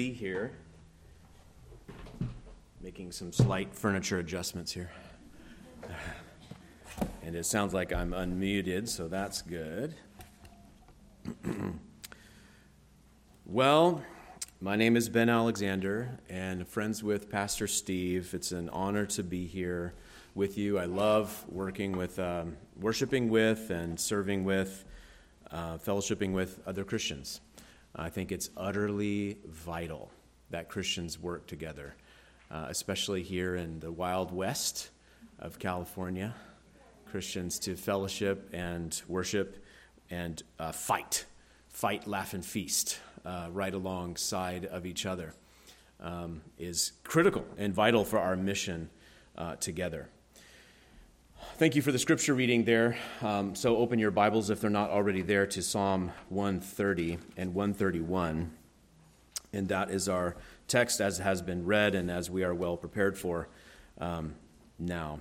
be here. Making some slight furniture adjustments here. And it sounds like I'm unmuted, so that's good. well, my name is Ben Alexander, and friends with Pastor Steve. It's an honor to be here with you. I love working with, um, worshiping with, and serving with, uh, fellowshipping with other Christians. I think it's utterly vital that Christians work together, uh, especially here in the Wild West of California. Christians to fellowship and worship and uh, fight, fight, laugh, and feast uh, right alongside of each other um, is critical and vital for our mission uh, together. Thank you for the scripture reading there. Um, so open your Bibles, if they're not already there, to Psalm 130 and 131. And that is our text as has been read and as we are well prepared for um, now.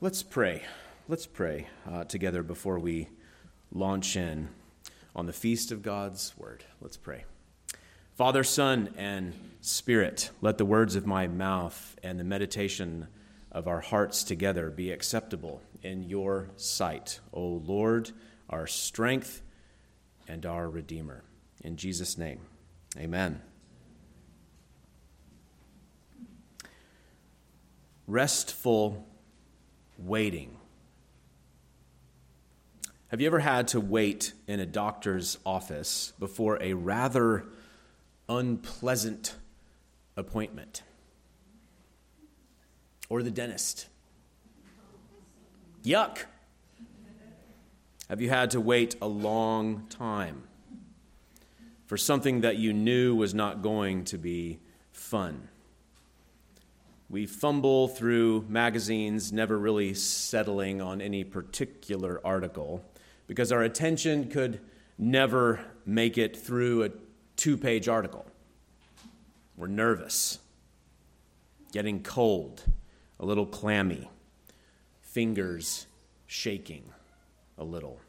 Let's pray. Let's pray uh, together before we launch in on the feast of God's word. Let's pray. Father, Son, and Spirit, let the words of my mouth and the meditation of our hearts together be acceptable in your sight, O Lord, our strength and our Redeemer. In Jesus' name, amen. Restful waiting. Have you ever had to wait in a doctor's office before a rather unpleasant appointment? Or the dentist. Yuck. Have you had to wait a long time for something that you knew was not going to be fun? We fumble through magazines, never really settling on any particular article because our attention could never make it through a two page article. We're nervous, getting cold a little clammy, fingers shaking a little.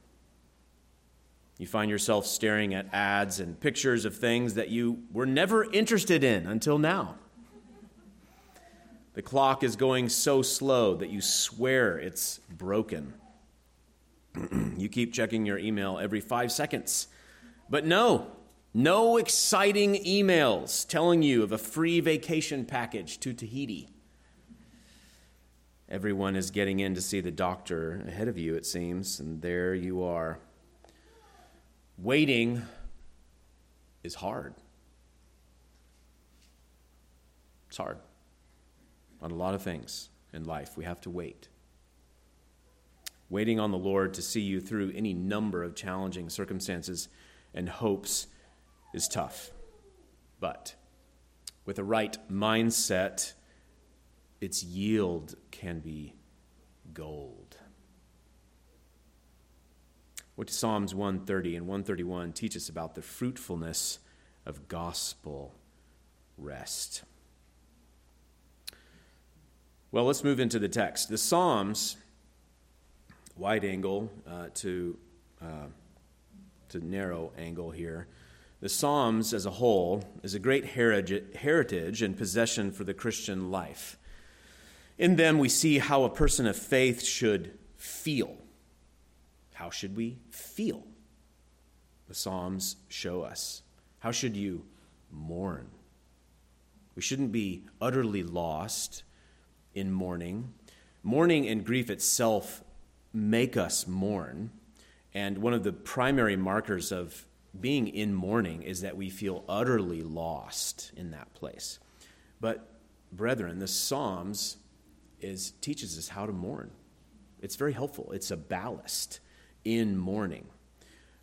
You find yourself staring at ads and pictures of things that you were never interested in until now. The clock is going so slow that you swear it's broken. you keep checking your email every five seconds. But no, no exciting emails telling you of a free vacation package to Tahiti. Everyone is getting in to see the doctor ahead of you, it seems, and there you are. Waiting is hard. It's hard. On a lot of things in life, we have to wait. Waiting on the Lord to see you through any number of challenging circumstances and hopes is tough. But with a right mindset, its yield can be gold. What Psalms 130 and 131 teach us about the fruitfulness of gospel rest. Well, let's move into the text. The Psalms, wide angle uh, to, uh, to narrow angle here. The Psalms as a whole is a great heritage and possession for the Christian life. In them, we see how a person of faith should feel. How should we feel? The Psalms show us. How should you mourn? We shouldn't be utterly lost in mourning. Mourning and grief itself make us mourn. And one of the primary markers of being in mourning is that we feel utterly lost in that place. But, brethren, the Psalms is teaches us how to mourn. It's very helpful. It's a ballast in mourning.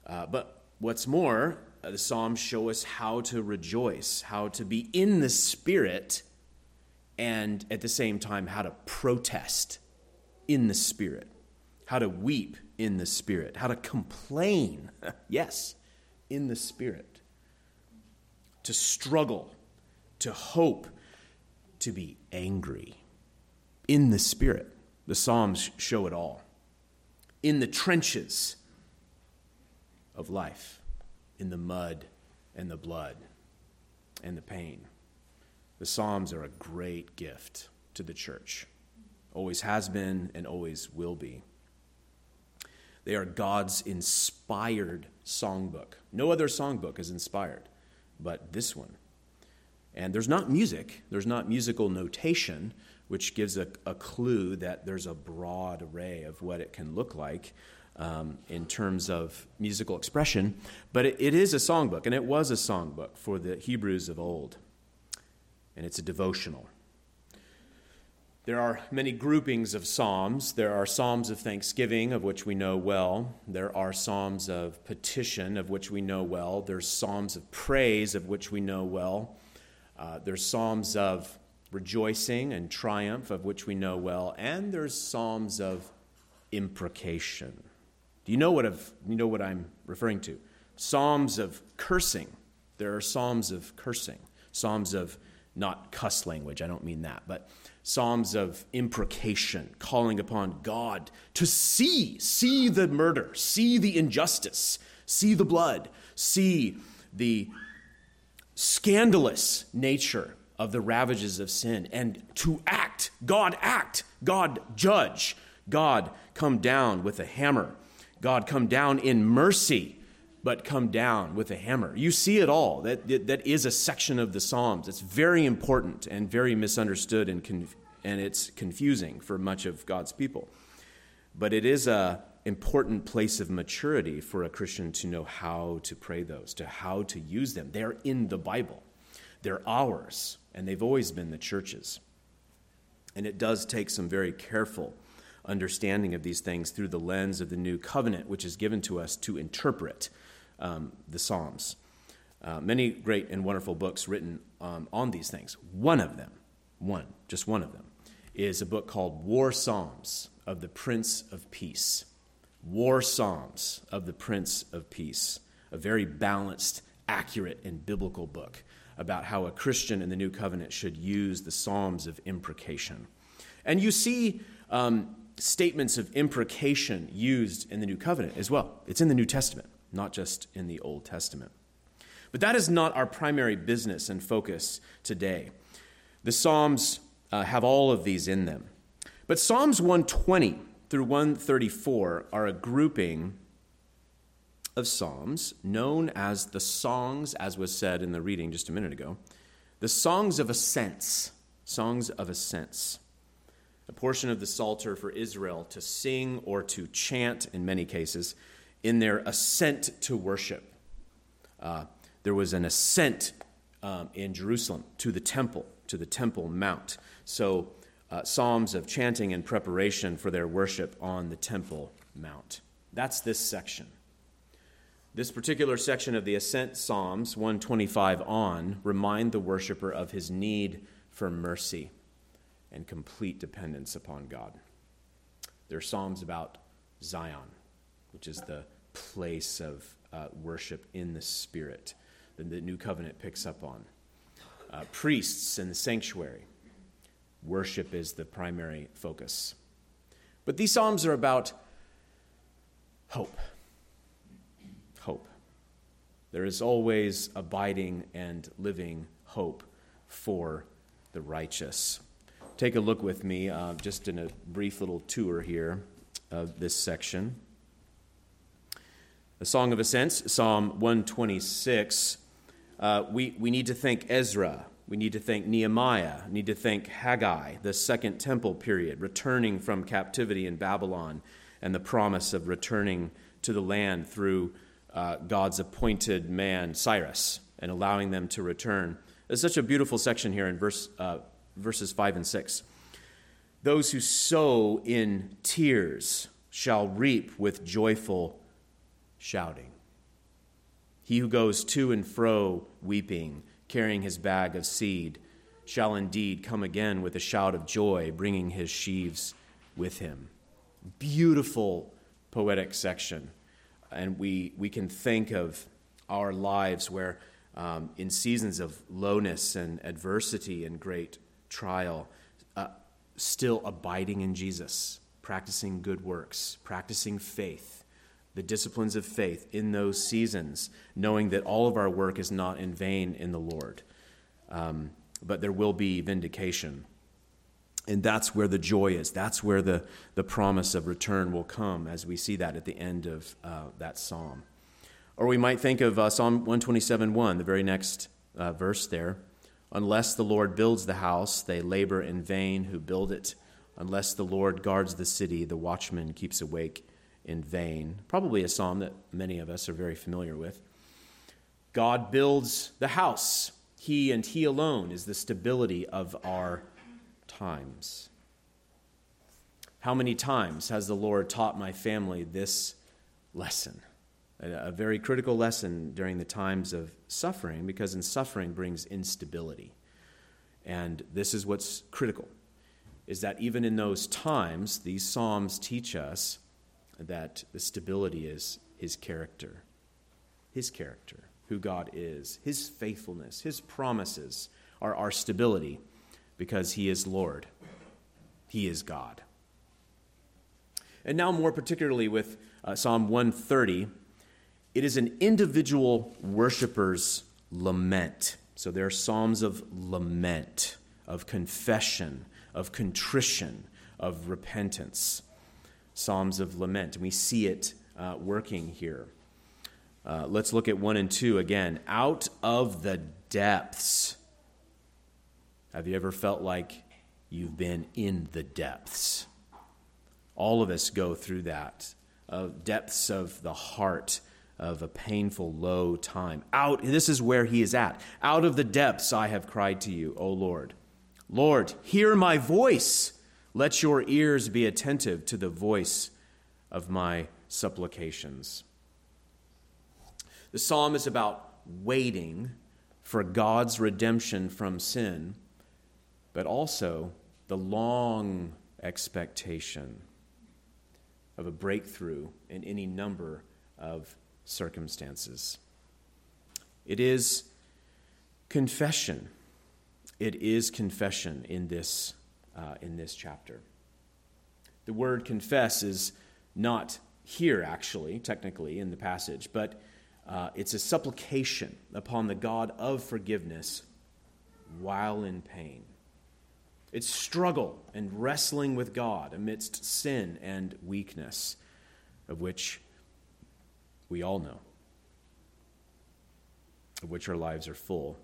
Uh, but what's more, uh, the Psalms show us how to rejoice, how to be in the Spirit, and at the same time, how to protest in the Spirit, how to weep in the Spirit, how to complain, yes, in the Spirit, to struggle, to hope, to be angry in the Spirit. The Psalms show it all. In the trenches of life, in the mud and the blood and the pain. The Psalms are a great gift to the church, always has been and always will be. They are God's inspired songbook. No other songbook is inspired, but this one. And there's not music, there's not musical notation, which gives a, a clue that there's a broad array of what it can look like um, in terms of musical expression. But it, it is a songbook, and it was a songbook for the Hebrews of old. And it's a devotional. There are many groupings of psalms. There are psalms of thanksgiving, of which we know well. There are psalms of petition, of which we know well. There's psalms of praise, of which we know well. Uh, there's psalms of rejoicing and triumph, of which we know well. And there's psalms of imprecation. Do you know what, I've, you know what I'm referring to? Psalms of cursing. There are psalms of cursing, psalms of not cuss language, I don't mean that, but psalms of imprecation, calling upon God to see, see the murder, see the injustice, see the blood, see the scandalous nature of the ravages of sin, and to act, God act, God judge, God come down with a hammer God come down in mercy, but come down with a hammer. You see it all. That, that is a section of the Psalms. It's very important and very misunderstood, and, conf- and it's confusing for much of God's people. But it is a important place of maturity for a Christian to know how to pray those, to how to use them. They're in the Bible. They're ours, and they've always been the churches. And it does take some very careful understanding of these things through the lens of the new covenant, which is given to us to interpret um, the Psalms. Uh, many great and wonderful books written um, on these things. One of them, one, just one of them, is a book called War Psalms of the Prince of Peace. War Psalms of the Prince of Peace. A very balanced, accurate, and biblical book about how a Christian in the new covenant should use the Psalms of imprecation. And you see um, statements of imprecation used in the New Covenant as well. It's in the New Testament, not just in the Old Testament. But that is not our primary business and focus today. The Psalms uh, have all of these in them. But Psalms 120 through 134 are a grouping of Psalms known as the songs, as was said in the reading just a minute ago, the songs of ascents. Songs of ascents a portion of the Psalter for Israel to sing or to chant, in many cases, in their ascent to worship. Uh, there was an ascent um, in Jerusalem to the temple, to the Temple Mount. So, uh, psalms of chanting and preparation for their worship on the Temple Mount. That's this section. This particular section of the Ascent Psalms, 125 on, remind the worshiper of his need for mercy and complete dependence upon God. There are Psalms about Zion, which is the place of uh, worship in the Spirit that the New Covenant picks up on. Uh, priests and the sanctuary, worship is the primary focus. But these Psalms are about hope. Hope. There is always abiding and living hope for the righteous take a look with me, uh, just in a brief little tour here of this section. The Song of Ascents, Psalm 126. Uh, we, we need to thank Ezra. We need to thank Nehemiah. We need to thank Haggai, the Second Temple period, returning from captivity in Babylon, and the promise of returning to the land through uh, God's appointed man, Cyrus, and allowing them to return. There's such a beautiful section here in verse uh, verses 5 and 6. Those who sow in tears shall reap with joyful shouting. He who goes to and fro weeping, carrying his bag of seed, shall indeed come again with a shout of joy, bringing his sheaves with him. Beautiful poetic section. And we, we can think of our lives where, um, in seasons of lowness and adversity and great trial, uh, still abiding in Jesus, practicing good works, practicing faith, the disciplines of faith in those seasons, knowing that all of our work is not in vain in the Lord. Um, but there will be vindication. And that's where the joy is. That's where the, the promise of return will come, as we see that at the end of uh, that psalm. Or we might think of uh, Psalm 127 1, the very next uh, verse there. Unless the Lord builds the house, they labor in vain who build it. Unless the Lord guards the city, the watchman keeps awake in vain. Probably a psalm that many of us are very familiar with. God builds the house. He and He alone is the stability of our times. How many times has the Lord taught my family this lesson? A, very critical lesson during the times of suffering, because in suffering brings instability. And this is what's critical is that even in those times, these Psalms teach us that the stability is his character. His character, who God is, his faithfulness, his promises are our stability because he is Lord. He is God. And now, more particularly with uh, Psalm 130, it is an individual worshiper's lament. So there are psalms of lament, of confession, of contrition, of repentance. Psalms of lament. And we see it uh, working here. Uh, let's look at 1 and 2 again. Out of the depths. Have you ever felt like you've been in the depths? All of us go through that. Uh, depths of the heart, of a painful, low time. Out, this is where he is at. Out of the depths I have cried to you, O Lord. Lord, hear my voice. Let your ears be attentive to the voice of my supplications. The psalm is about waiting for God's redemption from sin, but also the long expectation of a breakthrough in any number of circumstances. It is confession. It is confession in this, uh, in this chapter. The word confess is not here, actually, technically, in the passage, but uh, it's a supplication upon the God of forgiveness while in pain. It's struggle and wrestling with God amidst sin and weakness, of which we all know, of which our lives are full.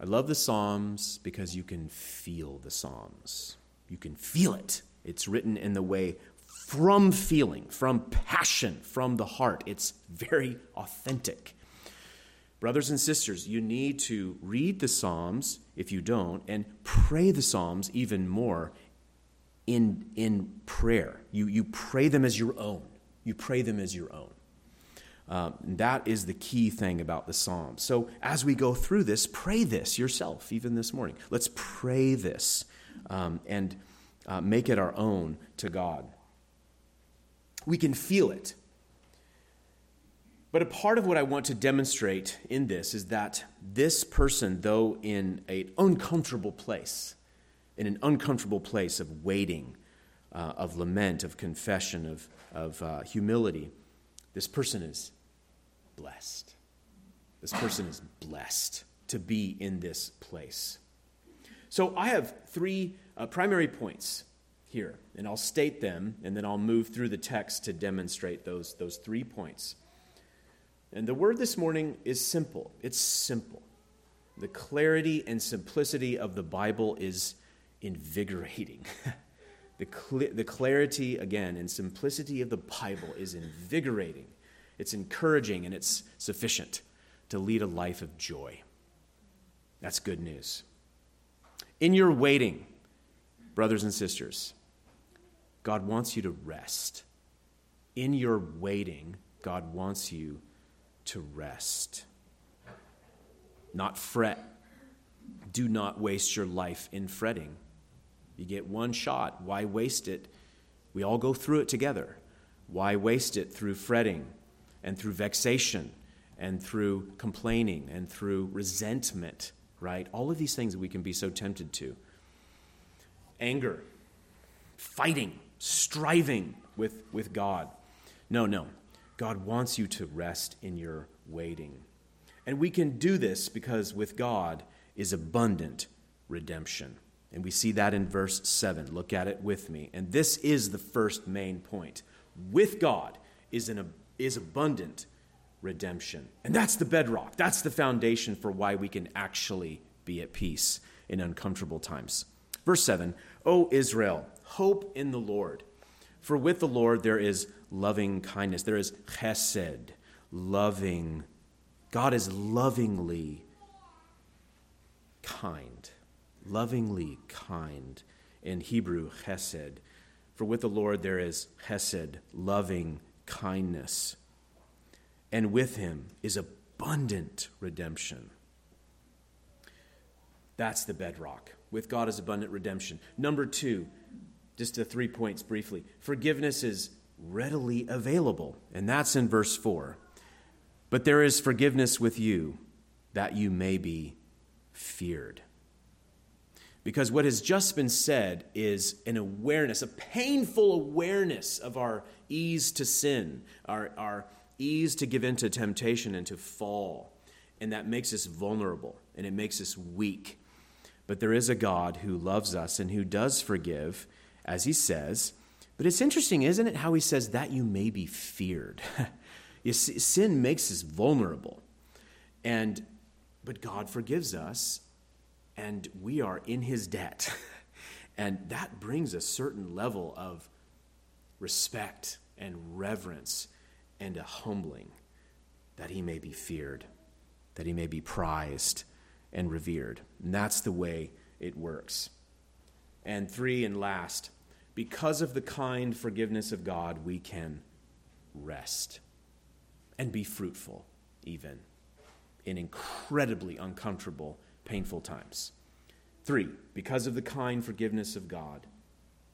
I love the Psalms because you can feel the Psalms. You can feel it. It's written in the way from feeling, from passion, from the heart. It's very authentic. Brothers and sisters, you need to read the Psalms if you don't, and pray the Psalms even more in, in prayer. You, you pray them as your own. You pray them as your own. Um, that is the key thing about the Psalms. So as we go through this, pray this yourself, even this morning. Let's pray this um, and uh, make it our own to God. We can feel it. But a part of what I want to demonstrate in this is that this person, though in an uncomfortable place, in an uncomfortable place of waiting, uh, of lament, of confession, of, of uh, humility, this person is blessed. This person is blessed to be in this place. So I have three uh, primary points here, and I'll state them, and then I'll move through the text to demonstrate those, those three points. And the word this morning is simple. It's simple. The clarity and simplicity of the Bible is invigorating. the, cl- the clarity, again, and simplicity of the Bible is invigorating it's encouraging, and it's sufficient to lead a life of joy. That's good news. In your waiting, brothers and sisters, God wants you to rest. In your waiting, God wants you to rest. Not fret. Do not waste your life in fretting. You get one shot. Why waste it? We all go through it together. Why waste it through fretting? and through vexation and through complaining and through resentment, right? All of these things that we can be so tempted to. Anger, fighting, striving with, with God. No, no. God wants you to rest in your waiting. And we can do this because with God is abundant redemption. And we see that in verse 7. Look at it with me. And this is the first main point. With God is, an, is abundant redemption. And that's the bedrock. That's the foundation for why we can actually be at peace in uncomfortable times. Verse 7 O Israel, hope in the Lord. For with the Lord there is loving kindness, there is chesed, loving. God is lovingly kind lovingly kind. In Hebrew, chesed. For with the Lord there is chesed, loving kindness. And with him is abundant redemption. That's the bedrock. With God is abundant redemption. Number two, just the three points briefly forgiveness is readily available, and that's in verse 4. But there is forgiveness with you that you may be feared. Because what has just been said is an awareness, a painful awareness of our ease to sin, our, our ease to give in to temptation and to fall. And that makes us vulnerable and it makes us weak. But there is a God who loves us and who does forgive, as he says. But it's interesting, isn't it, how he says that you may be feared. you see, sin makes us vulnerable. And but God forgives us and we are in his debt. and that brings a certain level of respect and reverence and a humbling that he may be feared, that he may be prized and revered. And that's the way it works. And three, and last, because of the kind forgiveness of God, we can rest and be fruitful, even in incredibly uncomfortable painful times. Three, because of the kind forgiveness of God,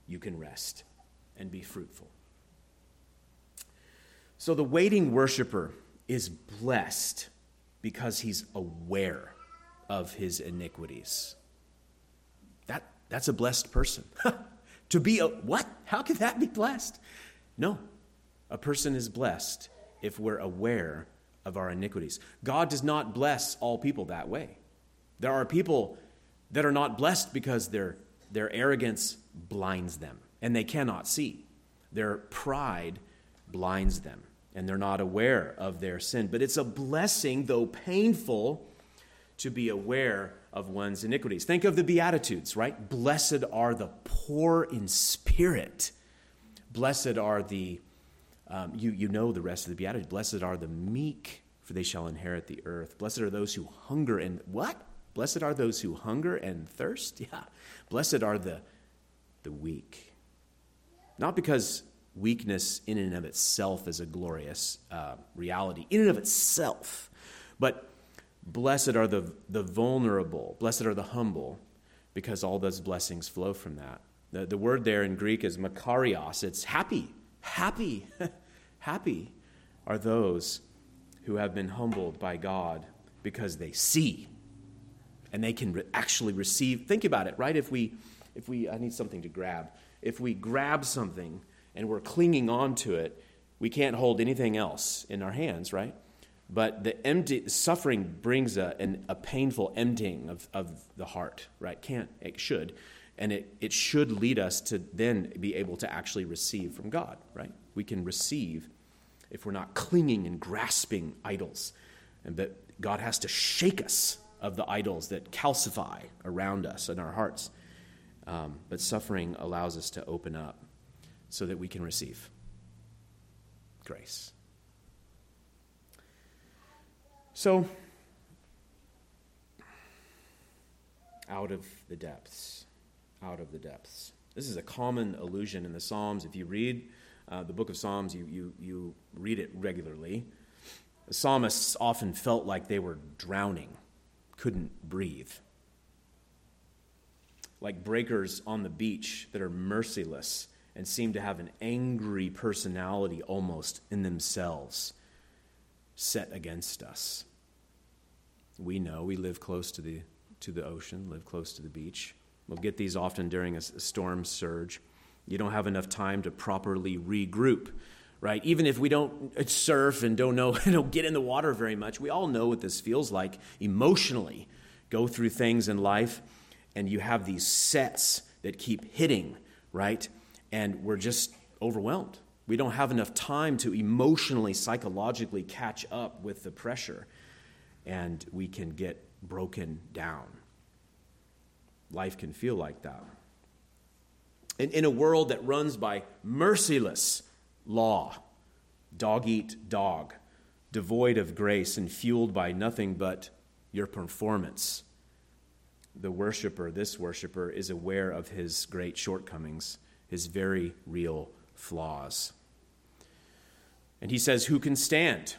you can rest and be fruitful. So the waiting worshiper is blessed because he's aware of his iniquities. That, that's a blessed person. to be a what? How can that be blessed? No. A person is blessed if we're aware of our iniquities. God does not bless all people that way. There are people that are not blessed because their, their arrogance blinds them and they cannot see. Their pride blinds them and they're not aware of their sin. But it's a blessing, though painful, to be aware of one's iniquities. Think of the Beatitudes, right? Blessed are the poor in spirit. Blessed are the, um, you, you know the rest of the Beatitudes. Blessed are the meek, for they shall inherit the earth. Blessed are those who hunger and what? Blessed are those who hunger and thirst. Yeah. Blessed are the, the weak. Not because weakness in and of itself is a glorious uh, reality, in and of itself, but blessed are the, the vulnerable, blessed are the humble, because all those blessings flow from that. The, the word there in Greek is makarios. It's happy, happy, happy are those who have been humbled by God because they see and they can re- actually receive. Think about it, right? If we, if we, I need something to grab. If we grab something and we're clinging on to it, we can't hold anything else in our hands, right? But the empty suffering brings a, an, a painful emptying of, of the heart, right? Can't, it should. And it, it should lead us to then be able to actually receive from God, right? We can receive if we're not clinging and grasping idols. And that God has to shake us of the idols that calcify around us in our hearts. Um, but suffering allows us to open up so that we can receive grace. So, out of the depths, out of the depths. This is a common allusion in the Psalms. If you read uh, the book of Psalms, you, you, you read it regularly. The psalmists often felt like they were drowning couldn't breathe. Like breakers on the beach that are merciless and seem to have an angry personality almost in themselves set against us. We know we live close to the, to the ocean, live close to the beach. We'll get these often during a, storm surge. You don't have enough time to properly regroup right? Even if we don't uh, surf and don't know, don't get in the water very much, we all know what this feels like emotionally. Go through things in life, and you have these sets that keep hitting, right? And we're just overwhelmed. We don't have enough time to emotionally, psychologically catch up with the pressure, and we can get broken down. Life can feel like that. In, in a world that runs by merciless law, dog eat dog, devoid of grace and fueled by nothing but your performance, the worshiper, this worshiper, is aware of his great shortcomings, his very real flaws. And he says, Who can stand?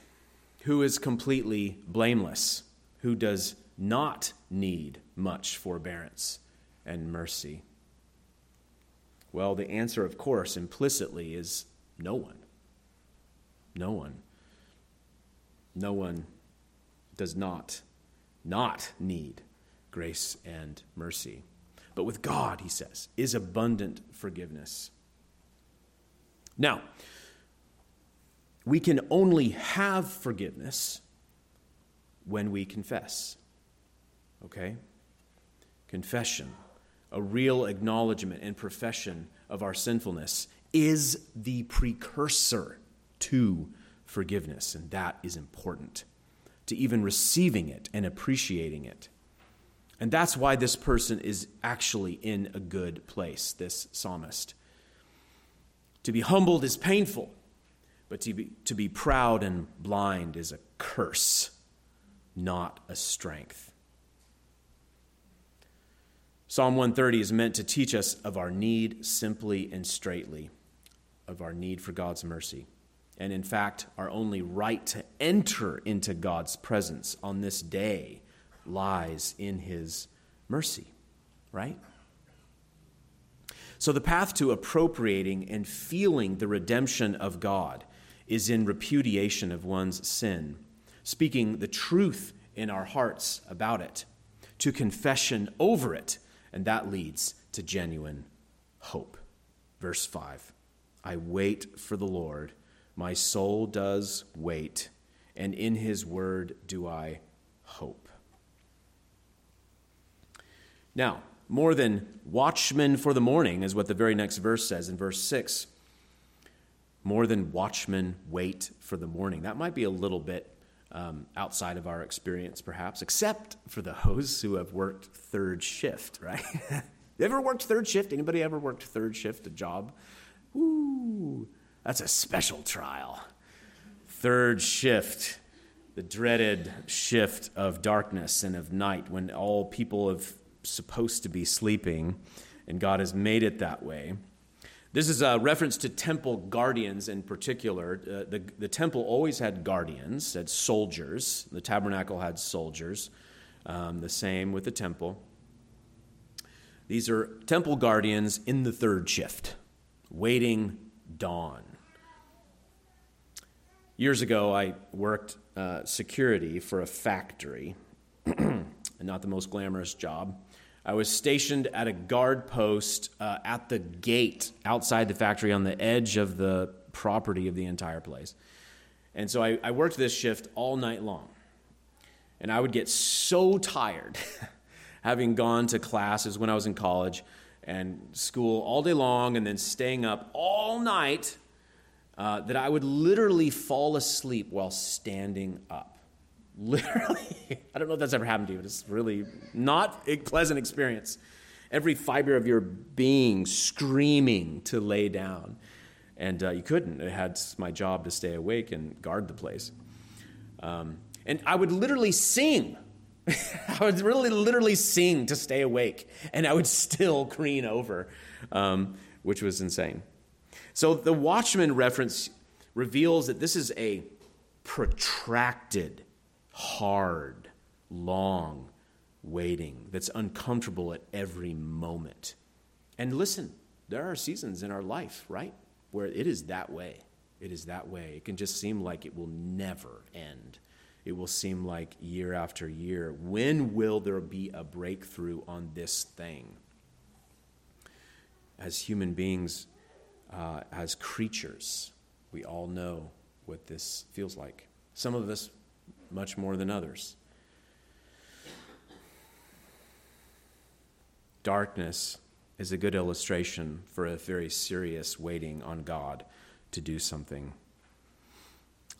Who is completely blameless? Who does not need much forbearance and mercy? Well, the answer, of course, implicitly is no one. No one. No one does not not need grace and mercy. But with God, he says, is abundant forgiveness. Now, we can only have forgiveness when we confess. Okay? Confession a real acknowledgement and profession of our sinfulness is the precursor to forgiveness, and that is important to even receiving it and appreciating it. And that's why this person is actually in a good place, this psalmist. To be humbled is painful, but to be, to be proud and blind is a curse, not a strength. Psalm 130 is meant to teach us of our need simply and straightly, of our need for God's mercy. And in fact, our only right to enter into God's presence on this day lies in His mercy, right? So, the path to appropriating and feeling the redemption of God is in repudiation of one's sin, speaking the truth in our hearts about it, to confession over it, and that leads to genuine hope. Verse 5 I wait for the Lord, my soul does wait, and in his word do I hope. Now, more than watchmen for the morning is what the very next verse says in verse 6. More than watchmen wait for the morning. That might be a little bit um, outside of our experience, perhaps, except for those who have worked third shift, right? you ever worked third shift? Anybody ever worked third shift, a job? Ooh, that's a special trial. Third shift, the dreaded shift of darkness and of night when all people are supposed to be sleeping, and God has made it that way. This is a reference to temple guardians in particular. Uh, the, the temple always had guardians, had soldiers. The tabernacle had soldiers. Um, the same with the temple. These are temple guardians in the third shift, waiting dawn. Years ago, I worked uh, security for a factory, not the most glamorous job. I was stationed at a guard post uh, at the gate outside the factory on the edge of the property of the entire place. And so I, I worked this shift all night long. And I would get so tired having gone to classes when I was in college and school all day long and then staying up all night uh, that I would literally fall asleep while standing up. Literally, I don't know if that's ever happened to you, but it's really not a pleasant experience. Every fiber of your being screaming to lay down. And uh, you couldn't. It had my job to stay awake and guard the place. Um, and I would literally sing. I would really literally sing to stay awake, and I would still crane over, um, which was insane. So the Watchman reference reveals that this is a protracted hard, long waiting that's uncomfortable at every moment. And listen, there are seasons in our life, right, where it is that way. It is that way. It can just seem like it will never end. It will seem like year after year. When will there be a breakthrough on this thing? As human beings, uh, as creatures, We all know what this feels like. Some of us much more than others. Darkness is a good illustration for a very serious waiting on God to do something.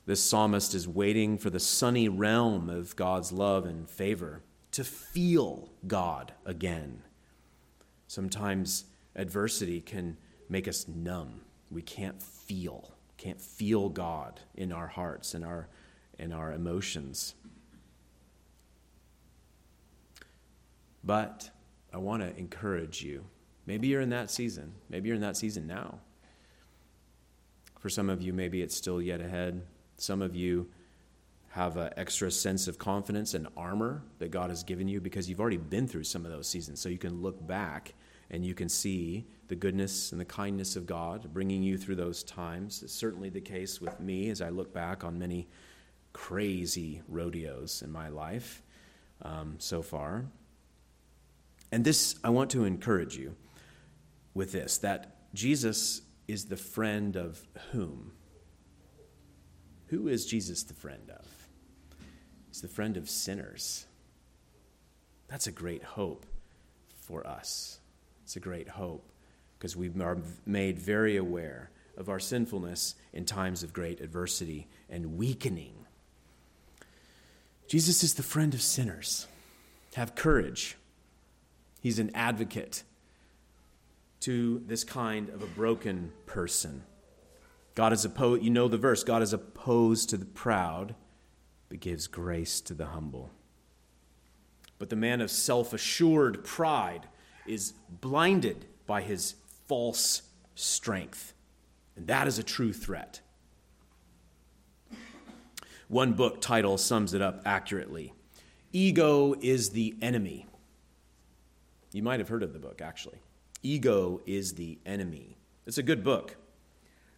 This psalmist is waiting for the sunny realm of God's love and favor to feel God again. Sometimes adversity can make us numb. We can't feel, can't feel God in our hearts and our, in our emotions. But I want to encourage you. Maybe you're in that season. Maybe you're in that season now. For some of you, maybe it's still yet ahead. Some of you have an extra sense of confidence and armor that God has given you because you've already been through some of those seasons. So you can look back and you can see the goodness and the kindness of God bringing you through those times. It's certainly the case with me as I look back on many crazy rodeos in my life um, so far. And this, I want to encourage you with this that Jesus is the friend of whom? Who is Jesus the friend of? He's the friend of sinners. That's a great hope for us. It's a great hope because we are made very aware of our sinfulness in times of great adversity and weakening. Jesus is the friend of sinners. Have courage. He's an advocate to this kind of a broken person. God is opposed, you know the verse, God is opposed to the proud, but gives grace to the humble. But the man of self assured pride is blinded by his false strength. And that is a true threat. One book title sums it up accurately Ego is the enemy. You might have heard of the book, actually. Ego is the enemy. It's a good book,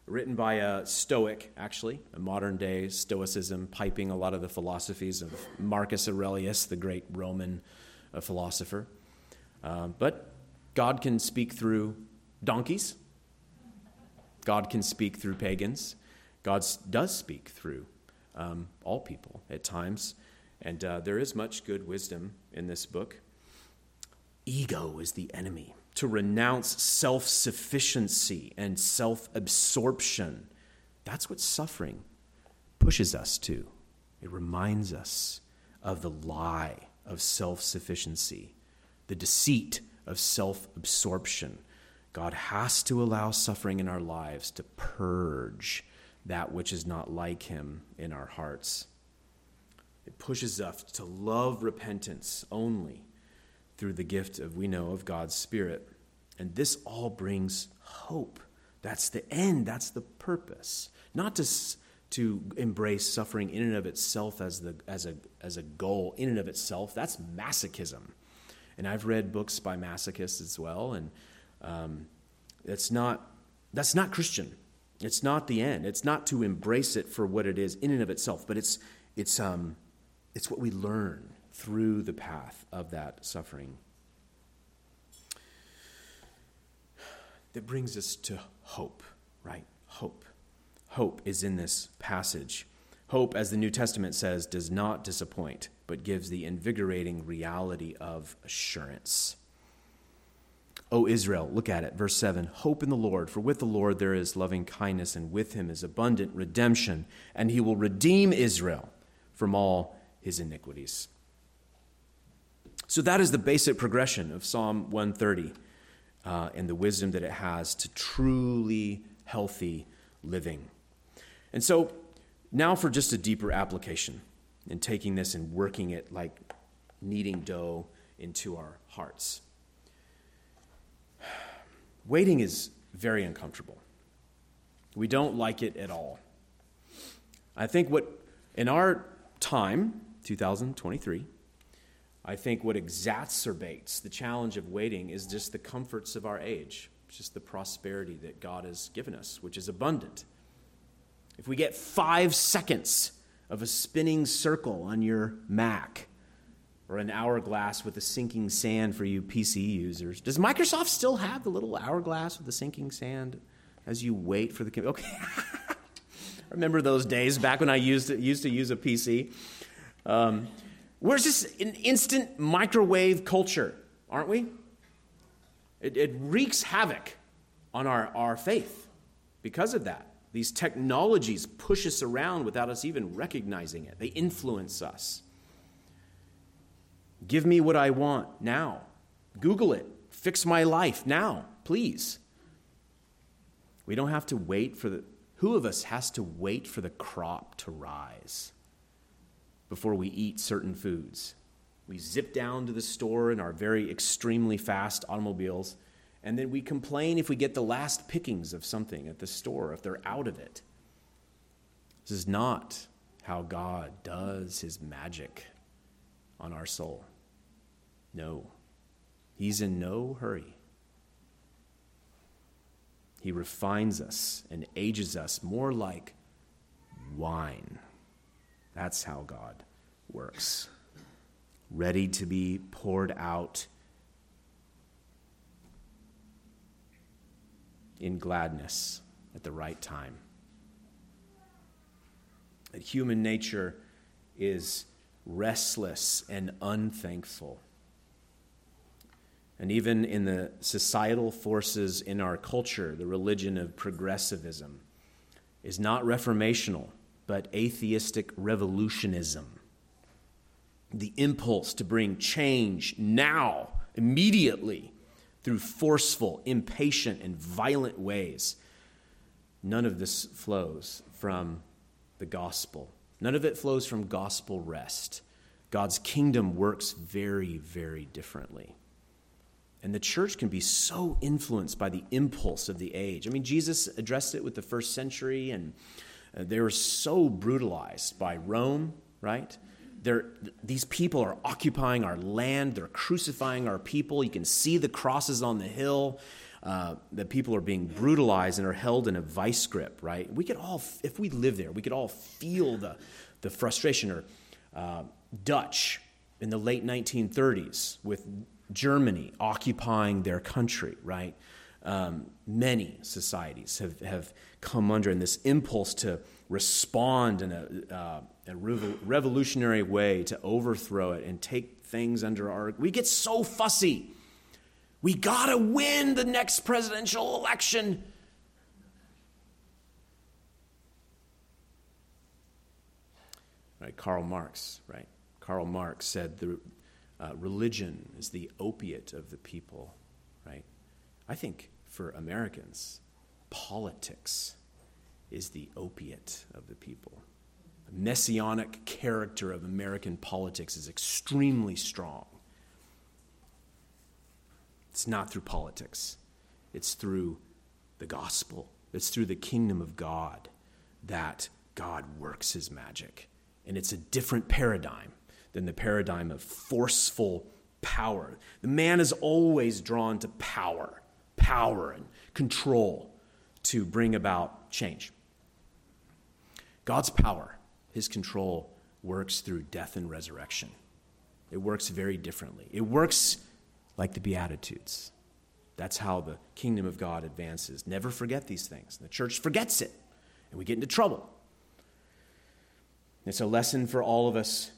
written by a Stoic, actually, a modern day Stoicism, piping a lot of the philosophies of Marcus Aurelius, the great Roman uh, philosopher. Um, but God can speak through donkeys, God can speak through pagans, God does speak through um, all people at times. And uh, there is much good wisdom in this book. Ego is the enemy to renounce self sufficiency and self absorption. That's what suffering pushes us to. It reminds us of the lie of self sufficiency, the deceit of self absorption. God has to allow suffering in our lives to purge that which is not like Him in our hearts. It pushes us to love repentance only through the gift of, we know, of God's Spirit. And this all brings hope. That's the end, that's the purpose. Not to, to embrace suffering in and of itself as, the, as, a, as a goal, in and of itself. That's masochism. And I've read books by masochists as well, and um, it's not, that's not Christian. It's not the end. It's not to embrace it for what it is in and of itself, but it's, it's, um, it's what we learn through the path of that suffering. That brings us to hope, right? Hope. Hope is in this passage. Hope, as the New Testament says, does not disappoint, but gives the invigorating reality of assurance. O Israel, look at it, verse 7 Hope in the Lord, for with the Lord there is loving kindness, and with him is abundant redemption, and he will redeem Israel from all his iniquities. So that is the basic progression of Psalm 130 uh, and the wisdom that it has to truly healthy living. And so now for just a deeper application and taking this and working it like kneading dough into our hearts. Waiting is very uncomfortable. We don't like it at all. I think what, in our time, 2023, I think what exacerbates the challenge of waiting is just the comforts of our age, just the prosperity that God has given us, which is abundant. If we get five seconds of a spinning circle on your Mac, or an hourglass with a sinking sand for you PC users. Does Microsoft still have the little hourglass with the sinking sand as you wait for the computer? okay? Remember those days back when I used to, used to use a PC? Um, we're just an instant microwave culture, aren't we? It, it wreaks havoc on our, our faith because of that. These technologies push us around without us even recognizing it, they influence us. Give me what I want now. Google it. Fix my life now, please. We don't have to wait for the. Who of us has to wait for the crop to rise before we eat certain foods? We zip down to the store in our very extremely fast automobiles, and then we complain if we get the last pickings of something at the store, if they're out of it. This is not how God does his magic on our soul. No, he's in no hurry. He refines us and ages us more like wine. That's how God works. Ready to be poured out in gladness at the right time. That human nature is restless and unthankful. And even in the societal forces in our culture, the religion of progressivism is not reformational, but atheistic revolutionism. The impulse to bring change now, immediately, through forceful, impatient, and violent ways. None of this flows from the gospel. None of it flows from gospel rest. God's kingdom works very, very differently. And the church can be so influenced by the impulse of the age. I mean, Jesus addressed it with the first century, and uh, they were so brutalized by Rome, right? They're, these people are occupying our land, they're crucifying our people. You can see the crosses on the hill. Uh, that people are being brutalized and are held in a vice grip, right? We could all, if we live there, we could all feel the, the frustration. Or uh, Dutch in the late 1930s with Germany occupying their country, right? Um, many societies have, have come under in this impulse to respond in a, uh, a revolutionary way to overthrow it and take things under our. We get so fussy. We gotta win the next presidential election. Right, Karl Marx, right? Karl Marx said the uh, religion is the opiate of the people, right? I think for Americans, politics is the opiate of the people. The messianic character of American politics is extremely strong. It's not through politics, it's through the gospel, it's through the kingdom of God that God works his magic. And it's a different paradigm than the paradigm of forceful power. The man is always drawn to power, power and control to bring about change. God's power, his control, works through death and resurrection. It works very differently. It works like the Beatitudes. That's how the kingdom of God advances. Never forget these things. The church forgets it, and we get into trouble. It's a lesson for all of us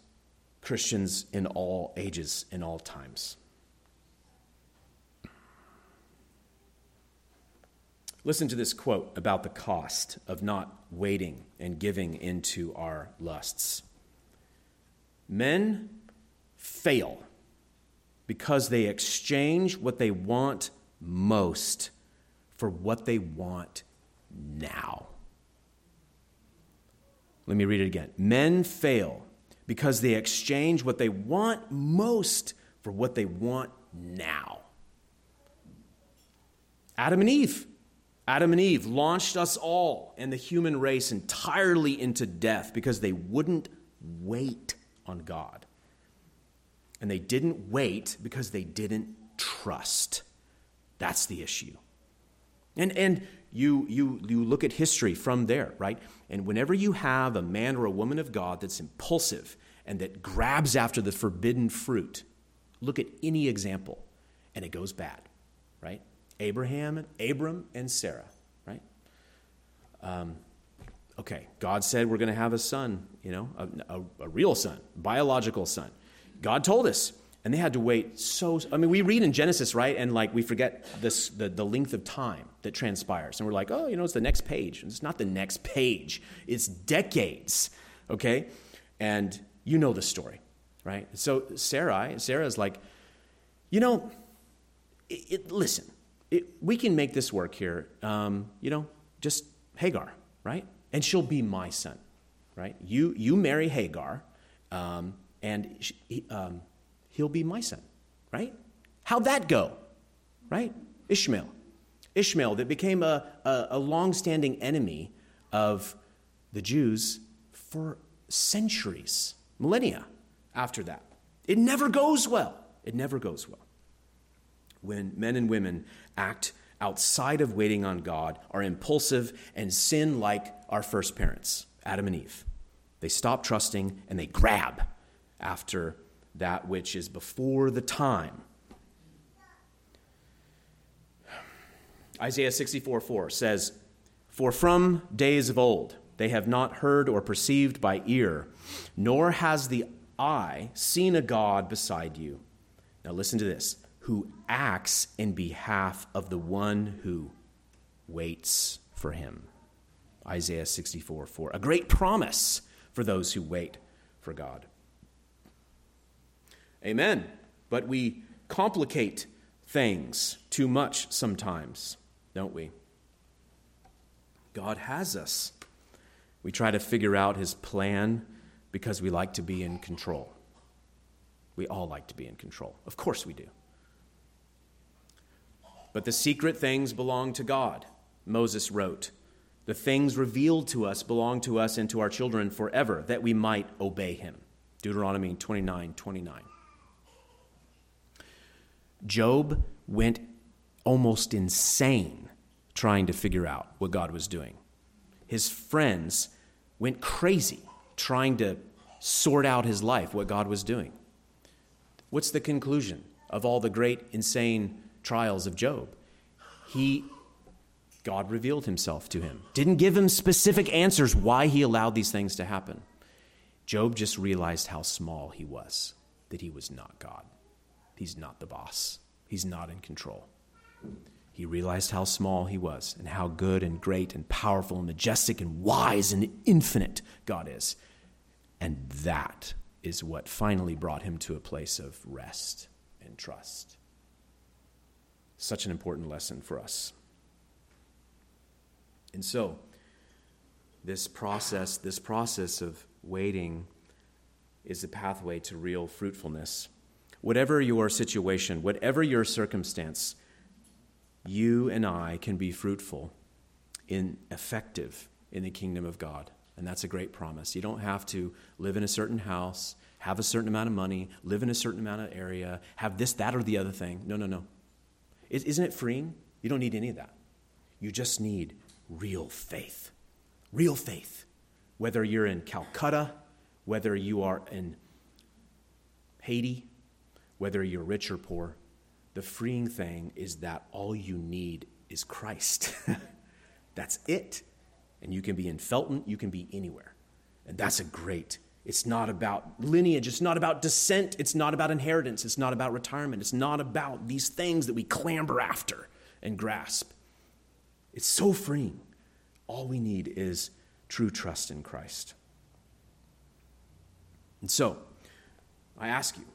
Christians in all ages, in all times. Listen to this quote about the cost of not waiting and giving into our lusts. Men fail because they exchange what they want most for what they want now. Let me read it again. Men fail because they exchange what they want most for what they want now. Adam and Eve. Adam and Eve launched us all and the human race entirely into death because they wouldn't wait on God. And they didn't wait because they didn't trust. That's the issue. And, and you, you, you look at history from there, right? And whenever you have a man or a woman of God that's impulsive and that grabs after the forbidden fruit, look at any example and it goes bad, right? Abraham and Abram and Sarah, right? Um, Okay, God said we're going to have a son, you know, a, a, a real son, biological son. God told us. And they had to wait so. I mean, we read in Genesis, right? And like we forget this, the, the length of time that transpires. And we're like, oh, you know, it's the next page. It's not the next page, it's decades, okay? And you know the story, right? So Sarai, Sarah's like, you know, it, it, listen, it, we can make this work here. Um, you know, just Hagar, right? And she'll be my son, right? You, you marry Hagar, um, and she, um, he'll be my son, right? How'd that go, right? Ishmael. Ishmael, that became a, a, a long standing enemy of the Jews for centuries, millennia after that. It never goes well. It never goes well. When men and women act outside of waiting on God, are impulsive, and sin like our first parents, Adam and Eve. They stop trusting and they grab after that which is before the time. Isaiah 64 4 says, For from days of old they have not heard or perceived by ear, nor has the eye seen a God beside you. Now listen to this who acts in behalf of the one who waits for him. Isaiah 64 4. A great promise for those who wait for God. Amen. But we complicate things too much sometimes, don't we? God has us. We try to figure out his plan because we like to be in control. We all like to be in control. Of course we do. But the secret things belong to God, Moses wrote. The things revealed to us belong to us and to our children forever, that we might obey him. Deuteronomy 29 29. Job went almost insane trying to figure out what God was doing. His friends went crazy trying to sort out his life, what God was doing. What's the conclusion of all the great, insane trials of Job? He God revealed himself to him. Didn't give him specific answers why he allowed these things to happen. Job just realized how small he was, that he was not God. He's not the boss, he's not in control. He realized how small he was and how good and great and powerful and majestic and wise and infinite God is. And that is what finally brought him to a place of rest and trust. Such an important lesson for us. And so, this process, this process of waiting is the pathway to real fruitfulness. Whatever your situation, whatever your circumstance, you and I can be fruitful in effective in the kingdom of God. And that's a great promise. You don't have to live in a certain house, have a certain amount of money, live in a certain amount of area, have this, that, or the other thing. No, no, no. Isn't it freeing? You don't need any of that. You just need real faith. Real faith. Whether you're in Calcutta, whether you are in Haiti, whether you're rich or poor, the freeing thing is that all you need is Christ. that's it. And you can be in Felton, you can be anywhere. And that's a great. It's not about lineage, it's not about descent, it's not about inheritance, it's not about retirement, it's not about these things that we clamber after and grasp. It's so freeing. All we need is true trust in Christ. And so, I ask you,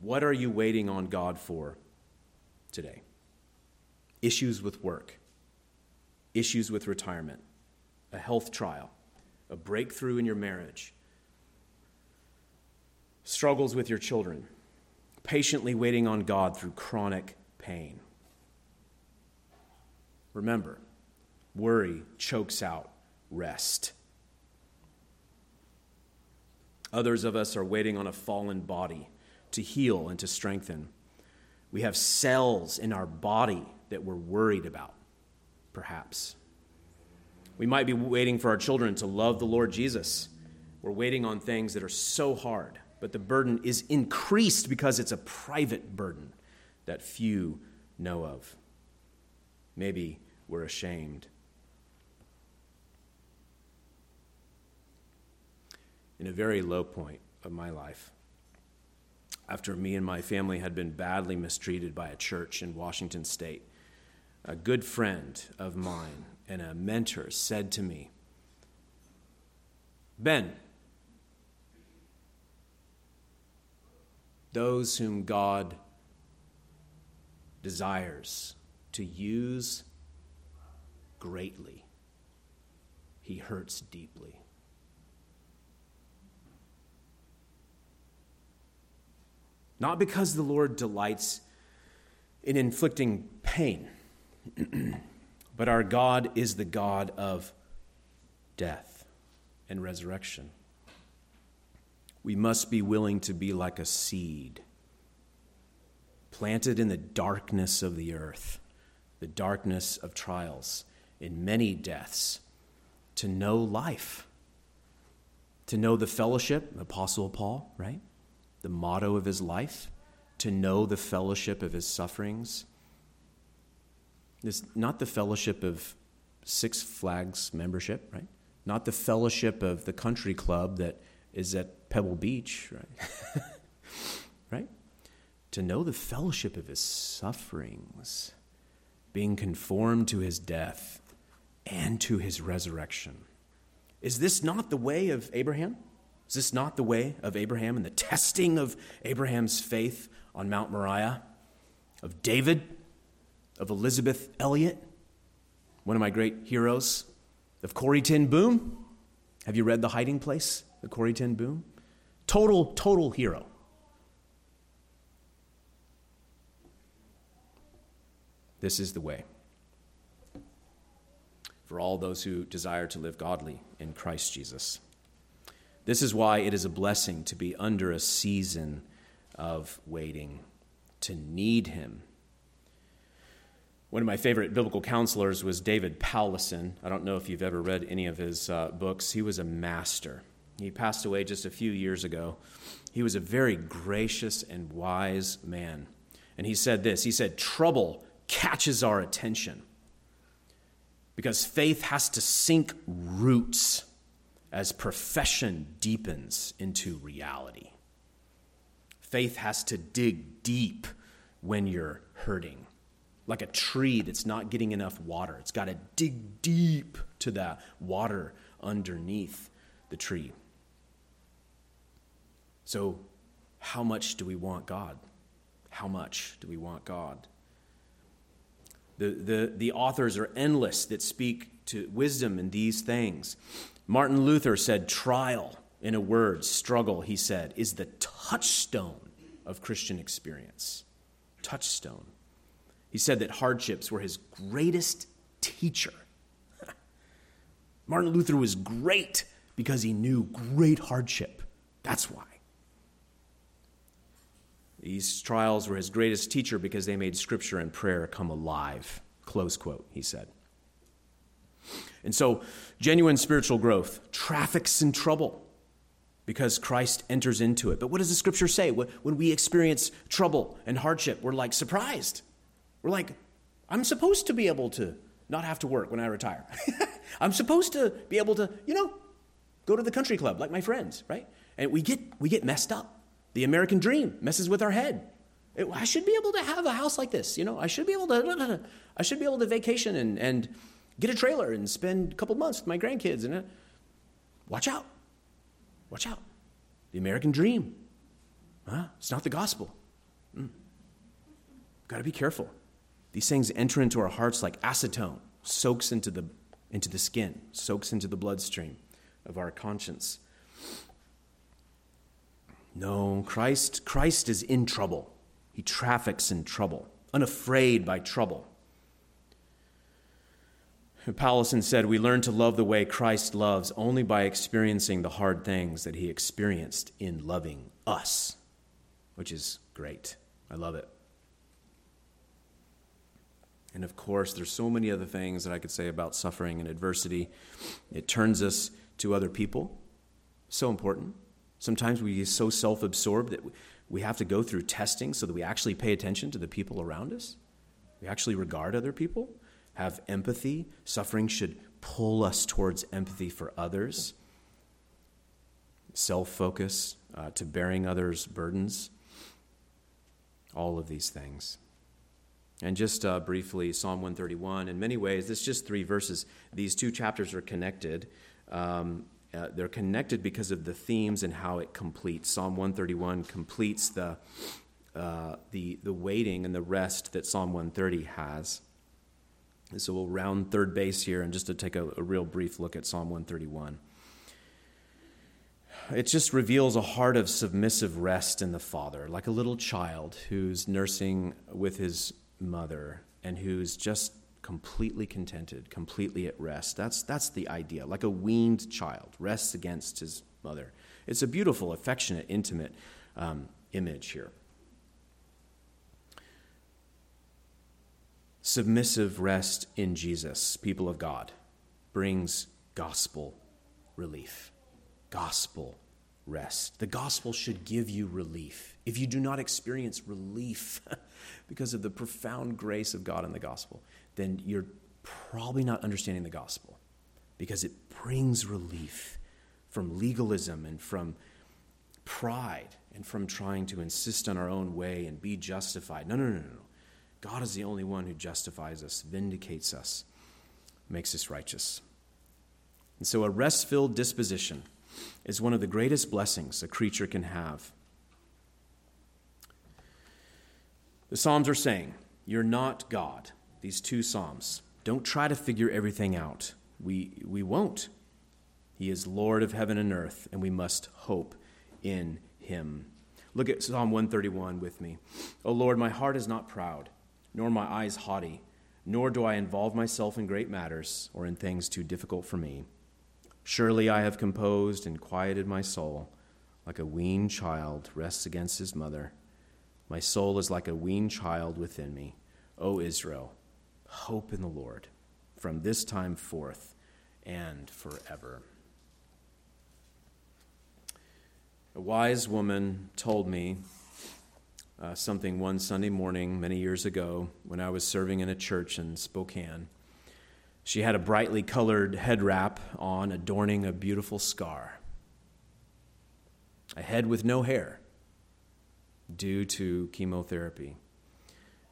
what are you waiting on God for today? Issues with work, issues with retirement, a health trial, a breakthrough in your marriage, struggles with your children, patiently waiting on God through chronic pain. Remember, worry chokes out rest. Others of us are waiting on a fallen body to heal and to strengthen. We have cells in our body that we're worried about, perhaps. We might be waiting for our children to love the Lord Jesus. We're waiting on things that are so hard, but the burden is increased because it's a private burden that few know of. Maybe we're ashamed. in a very low point of my life. After me and my family had been badly mistreated by a church in Washington state, a good friend of mine and a mentor said to me, Ben, those whom God desires to use greatly, he hurts deeply. Not because the Lord delights in inflicting pain, but our God is the God of death and resurrection. We must be willing to be like a seed planted in the darkness of the earth, the darkness of trials, in many deaths, to know life, to know the fellowship, Apostle Paul, right? The motto of his life, to know the fellowship of his sufferings. This, not the fellowship of Six Flags membership, right? Not the fellowship of the country club that is at Pebble Beach, right? right? To know the fellowship of his sufferings, being conformed to his death and to his resurrection. Is this not the way of Abraham? Is this not the way of Abraham and the testing of Abraham's faith on Mount Moriah? Of David? Of Elisabeth Elliot? One of my great heroes? Of Corrie ten Boom? Have you read The Hiding Place? The Corrie ten Boom? Total, total hero. This is the way for all those who desire to live godly in Christ Jesus. This is why it is a blessing to be under a season of waiting, to need Him. One of my favorite biblical counselors was David Powlison. I don't know if you've ever read any of his uh, books. He was a master. He passed away just a few years ago. He was a very gracious and wise man. And he said this He said, Trouble catches our attention because faith has to sink roots as profession deepens into reality. Faith has to dig deep when you're hurting. Like a tree that's not getting enough water, it's got to dig deep to that water underneath the tree. So, how much do we want God? How much do we want God? The, the, the authors are endless that speak to wisdom in these things. Martin Luther said, Trial, in a word, struggle, he said, is the touchstone of Christian experience. Touchstone. He said that hardships were his greatest teacher. Martin Luther was great because he knew great hardship. That's why. These trials were his greatest teacher because they made scripture and prayer come alive. Close quote, he said. And so, genuine spiritual growth traffics in trouble because Christ enters into it. But what does the scripture say? When we experience trouble and hardship, we're like surprised. We're like, I'm supposed to be able to not have to work when I retire. I'm supposed to be able to, you know, go to the country club like my friends, right? And we get we get messed up. The American dream messes with our head. It, I should be able to have a house like this. You know, I should be able to. I should be able to vacation and, and get a trailer and spend a couple months with my grandkids. And watch out, watch out. The American dream. Huh? It's not the gospel. Mm. Got to be careful. These things enter into our hearts like acetone, soaks into the into the skin, soaks into the bloodstream of our conscience. No, Christ, Christ is in trouble. He traffics in trouble, unafraid by trouble. Powlison said, We learn to love the way Christ loves only by experiencing the hard things that he experienced in loving us, which is great. I love it. And of course, there's so many other things that I could say about suffering and adversity. It turns us to other people. So important. Sometimes we get so self absorbed that we have to go through testing so that we actually pay attention to the people around us. We actually regard other people, have empathy. Suffering should pull us towards empathy for others. self focus, uh, to bearing others' burdens. All of these things. And just uh, briefly, Psalm 131, in many ways, it's just three verses. These two chapters are connected. Um, uh, they're connected because of the themes and how it completes. Psalm 131 completes the, uh, the, the waiting and the rest that Psalm 130 has. So we'll round third base here and just to take a, a real brief look at Psalm 131. It just reveals a heart of submissive rest in the Father, like a little child who's nursing with his mother and who's just completely contented, completely at rest. That's, that's the idea, like a weaned child rests against his mother. It's a beautiful, affectionate, intimate um, image here. Submissive rest in Jesus, people of God, brings gospel relief. Gospel rest. The gospel should give you relief. If you do not experience relief because of the profound grace of God in the gospel, then you're probably not understanding the gospel because it brings relief from legalism and from pride and from trying to insist on our own way and be justified. No, no, no, no. God is the only one who justifies us, vindicates us, makes us righteous. And so a rest filled disposition is one of the greatest blessings a creature can have. The Psalms are saying, You're not God. These two Psalms. Don't try to figure everything out. We, we won't. He is Lord of heaven and earth, and we must hope in him. Look at Psalm 131 with me. O Lord, my heart is not proud, nor my eyes haughty, nor do I involve myself in great matters or in things too difficult for me. Surely I have composed and quieted my soul, like a weaned child rests against his mother. My soul is like a weaned child within me. O Israel, hope in the Lord from this time forth and forever. A wise woman told me uh, something one Sunday morning many years ago when I was serving in a church in Spokane. She had a brightly colored head wrap on, adorning a beautiful scar. A head with no hair due to chemotherapy.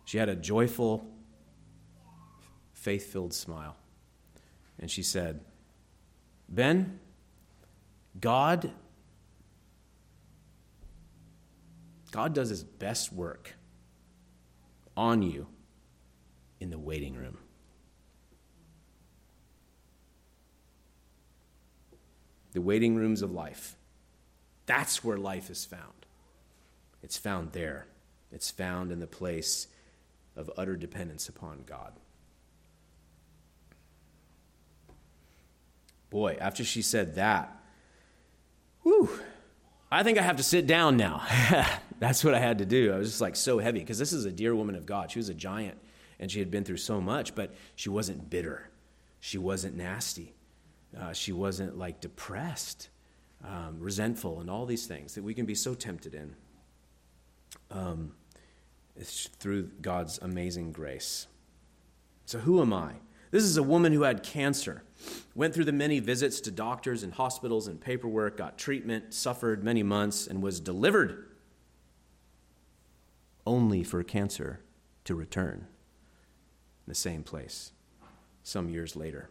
She had a joyful, faith filled smile. And she said, Ben, God God does his best work on you in the waiting room. the waiting rooms of life. That's where life is found. It's found there. It's found in the place of utter dependence upon God. Boy, after she said that, whew, I think I have to sit down now. That's what I had to do. I was just like so heavy because this is a dear woman of God. She was a giant and she had been through so much, but she wasn't bitter. She wasn't nasty. Uh, she wasn't like depressed, um, resentful, and all these things that we can be so tempted in. Um, it's through God's amazing grace. So, who am I? This is a woman who had cancer, went through the many visits to doctors and hospitals and paperwork, got treatment, suffered many months, and was delivered only for cancer to return in the same place some years later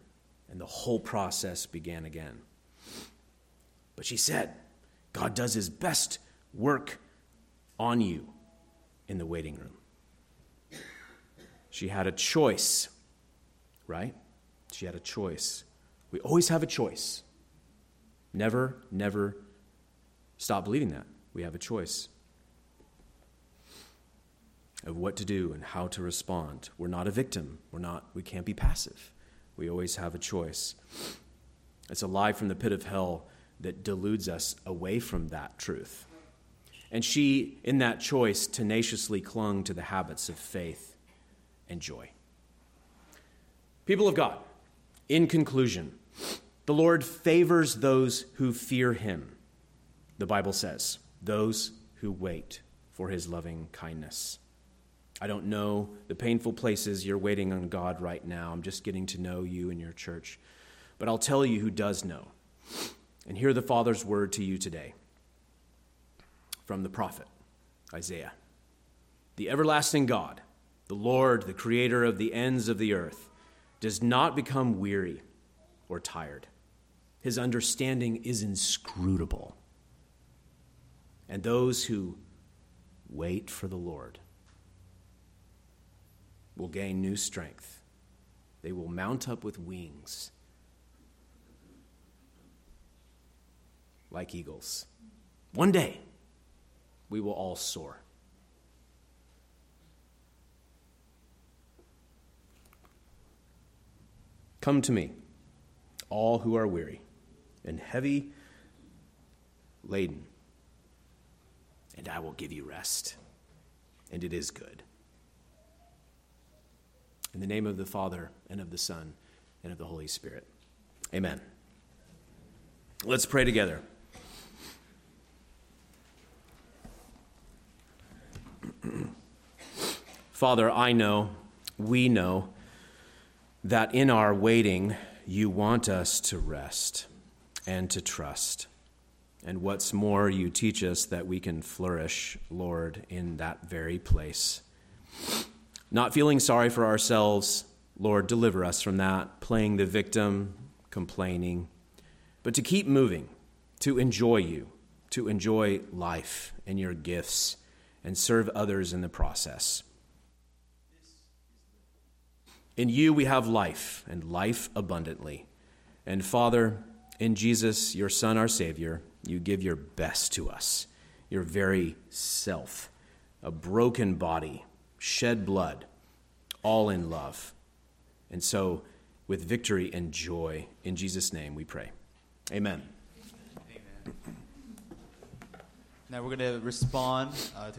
and the whole process began again. But she said, God does his best work on you in the waiting room. She had a choice, right? She had a choice. We always have a choice. Never, never stop believing that. We have a choice of what to do and how to respond. We're not a victim. We're not we can't be passive. We always have a choice. It's a lie from the pit of hell that deludes us away from that truth. And she, in that choice, tenaciously clung to the habits of faith and joy. People of God, in conclusion, the Lord favors those who fear him, the Bible says, those who wait for his loving kindness. I don't know the painful places you're waiting on God right now. I'm just getting to know you and your church. But I'll tell you who does know. And hear the Father's word to you today from the prophet Isaiah. The everlasting God, the Lord, the creator of the ends of the earth, does not become weary or tired. His understanding is inscrutable. And those who wait for the Lord will gain new strength. They will mount up with wings like eagles. One day, we will all soar. Come to me, all who are weary and heavy laden, and I will give you rest. And it is good. In the name of the Father, and of the Son, and of the Holy Spirit. Amen. Let's pray together. Father, I know, we know, that in our waiting, you want us to rest and to trust. And what's more, you teach us that we can flourish, Lord, in that very place. Not feeling sorry for ourselves, Lord, deliver us from that, playing the victim, complaining, but to keep moving, to enjoy you, to enjoy life and your gifts, and serve others in the process. In you we have life, and life abundantly. And Father, in Jesus, your Son, our Savior, you give your best to us, your very self, a broken body, shed blood, all in love. And so, with victory and joy, in Jesus' name we pray. Amen. Amen. Now we're going to respond uh, to